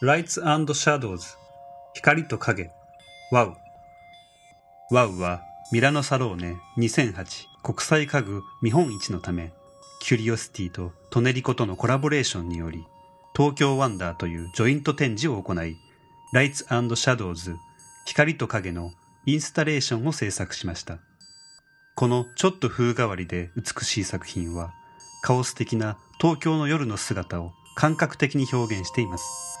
Lights and Shadows. 光と影。WOW. WOW はミラノサローネ2008国際家具見本市のため。キュリオシティとトネリコとのコラボレーションにより東京ワンダーというジョイント展示を行い Lights and Shadows 光と影のインスタレーションを制作しました。このちょっと風変わりで美しい作品はカオス的な東京の夜の姿を感覚的に表現しています。